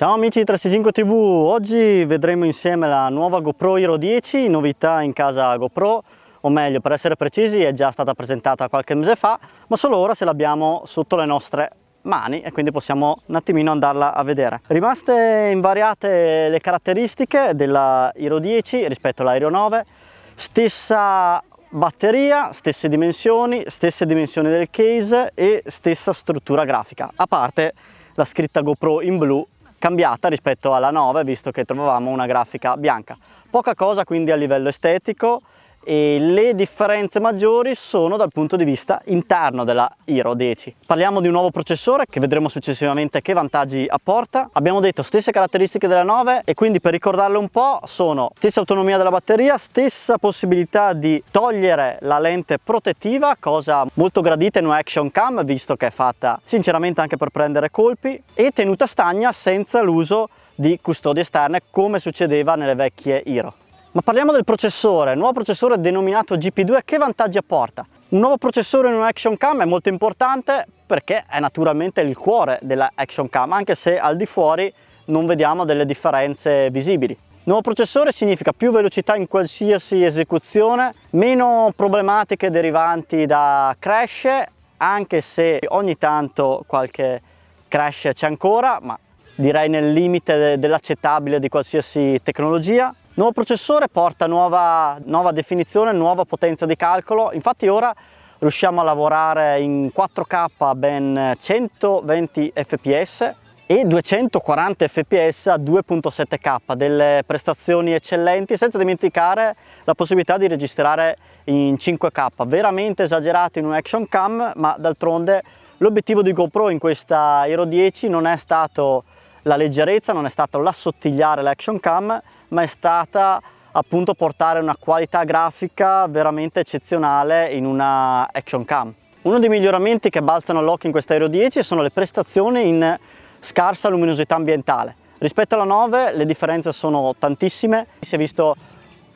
Ciao amici di 365 TV, oggi vedremo insieme la nuova GoPro Hero 10, novità in casa GoPro, o meglio per essere precisi è già stata presentata qualche mese fa, ma solo ora ce l'abbiamo sotto le nostre mani e quindi possiamo un attimino andarla a vedere. Rimaste invariate le caratteristiche della Hero 10 rispetto alla Hero 9, stessa batteria, stesse dimensioni, stesse dimensioni del case e stessa struttura grafica, a parte la scritta GoPro in blu cambiata rispetto alla 9 visto che trovavamo una grafica bianca. Poca cosa quindi a livello estetico e le differenze maggiori sono dal punto di vista interno della Hero 10. Parliamo di un nuovo processore che vedremo successivamente che vantaggi apporta. Abbiamo detto stesse caratteristiche della 9 e quindi per ricordarle un po' sono stessa autonomia della batteria, stessa possibilità di togliere la lente protettiva, cosa molto gradita in un action cam visto che è fatta sinceramente anche per prendere colpi e tenuta stagna senza l'uso di custodie esterne come succedeva nelle vecchie Hero. Ma parliamo del processore, nuovo processore denominato GP2, che vantaggi apporta? Un nuovo processore in un action cam è molto importante perché è naturalmente il cuore della action cam, anche se al di fuori non vediamo delle differenze visibili. Nuovo processore significa più velocità in qualsiasi esecuzione, meno problematiche derivanti da crash, anche se ogni tanto qualche crash c'è ancora, ma direi nel limite dell'accettabile di qualsiasi tecnologia. Nuovo processore porta nuova, nuova definizione, nuova potenza di calcolo, infatti ora riusciamo a lavorare in 4K a ben 120 fps e 240 fps a 2.7K, delle prestazioni eccellenti senza dimenticare la possibilità di registrare in 5K, veramente esagerato in un action cam ma d'altronde l'obiettivo di GoPro in questa Hero 10 non è stato la leggerezza, non è stato l'assottigliare l'action cam ma è stata appunto portare una qualità grafica veramente eccezionale in una action cam. Uno dei miglioramenti che balzano all'occhio in questa Aero 10 sono le prestazioni in scarsa luminosità ambientale. Rispetto alla 9 le differenze sono tantissime, si è visto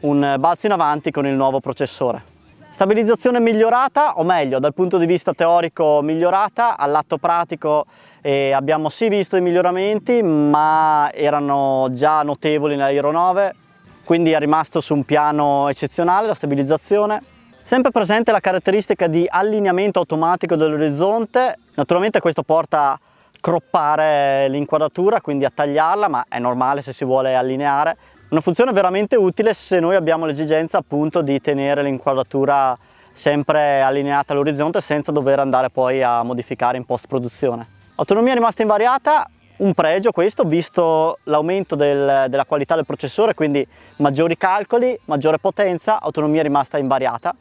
un balzo in avanti con il nuovo processore. Stabilizzazione migliorata, o meglio, dal punto di vista teorico migliorata, all'atto pratico eh, abbiamo sì visto i miglioramenti, ma erano già notevoli nella Hero 9, quindi è rimasto su un piano eccezionale la stabilizzazione. Sempre presente la caratteristica di allineamento automatico dell'orizzonte, naturalmente questo porta a croppare l'inquadratura, quindi a tagliarla, ma è normale se si vuole allineare. Una funzione veramente utile se noi abbiamo l'esigenza appunto di tenere l'inquadratura sempre allineata all'orizzonte senza dover andare poi a modificare in post produzione. Autonomia rimasta invariata, un pregio questo visto l'aumento del, della qualità del processore quindi maggiori calcoli, maggiore potenza, autonomia rimasta invariata.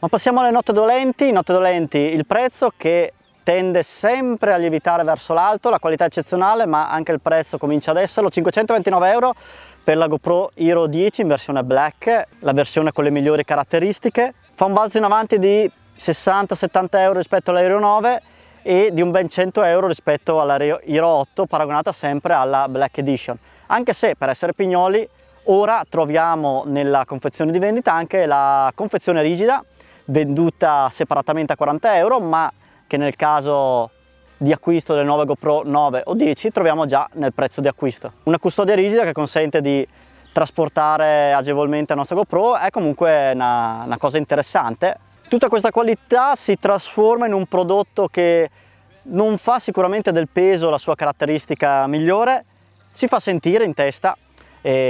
Ma passiamo alle note dolenti, note dolenti il prezzo che tende sempre a lievitare verso l'alto, la qualità è eccezionale ma anche il prezzo comincia ad esserlo, 529 euro per la GoPro Hero 10 in versione black, la versione con le migliori caratteristiche. Fa un balzo in avanti di 60-70 euro rispetto all'Aero 9 e di un ben 100 euro rispetto alla Hero 8 paragonata sempre alla Black Edition. Anche se per essere pignoli ora troviamo nella confezione di vendita anche la confezione rigida venduta separatamente a 40 euro ma che nel caso di acquisto delle nuove GoPro 9 o 10 troviamo già nel prezzo di acquisto. Una custodia rigida che consente di trasportare agevolmente la nostra GoPro è comunque una, una cosa interessante. Tutta questa qualità si trasforma in un prodotto che non fa sicuramente del peso la sua caratteristica migliore, si fa sentire in testa,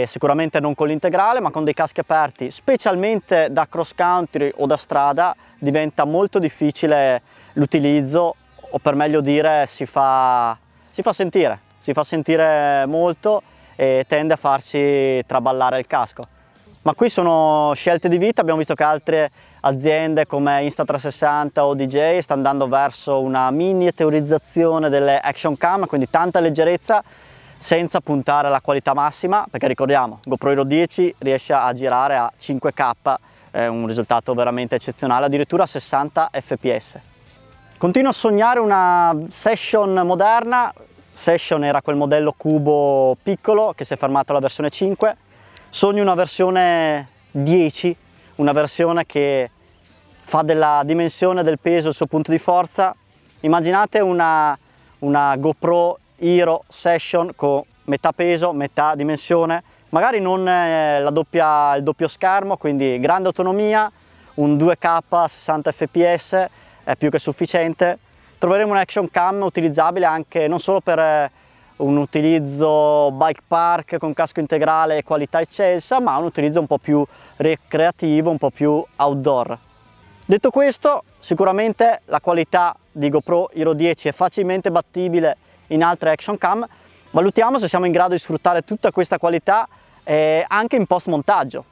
sicuramente non con l'integrale ma con dei caschi aperti, specialmente da cross country o da strada diventa molto difficile l'utilizzo o per meglio dire si fa, si fa sentire, si fa sentire molto e tende a farci traballare il casco. Ma qui sono scelte di vita, abbiamo visto che altre aziende come Insta360 o DJ stanno andando verso una miniaturizzazione delle action cam, quindi tanta leggerezza senza puntare alla qualità massima, perché ricordiamo, GoPro Hero 10 riesce a girare a 5K, è un risultato veramente eccezionale, addirittura a 60 fps. Continuo a sognare una session moderna, session era quel modello cubo piccolo che si è fermato alla versione 5, sogno una versione 10, una versione che fa della dimensione del peso il suo punto di forza. Immaginate una, una GoPro Hero Session con metà peso, metà dimensione, magari non eh, doppia, il doppio schermo, quindi grande autonomia, un 2K 60 fps è più che sufficiente. Troveremo un action cam utilizzabile anche non solo per eh, un utilizzo bike park con casco integrale e qualità eccelsa, ma un utilizzo un po' più recreativo, un po' più outdoor. Detto questo, sicuramente la qualità di GoPro Hero 10 è facilmente battibile in altre action cam, valutiamo se siamo in grado di sfruttare tutta questa qualità eh, anche in post montaggio,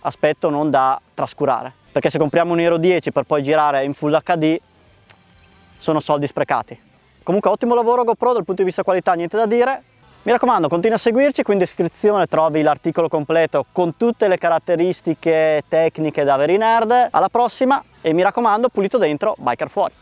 aspetto non da trascurare, perché se compriamo un Hero 10 per poi girare in Full HD sono soldi sprecati. Comunque ottimo lavoro GoPro dal punto di vista qualità, niente da dire. Mi raccomando, continua a seguirci, qui in descrizione trovi l'articolo completo con tutte le caratteristiche tecniche da veri nerd. Alla prossima e mi raccomando, pulito dentro, biker fuori.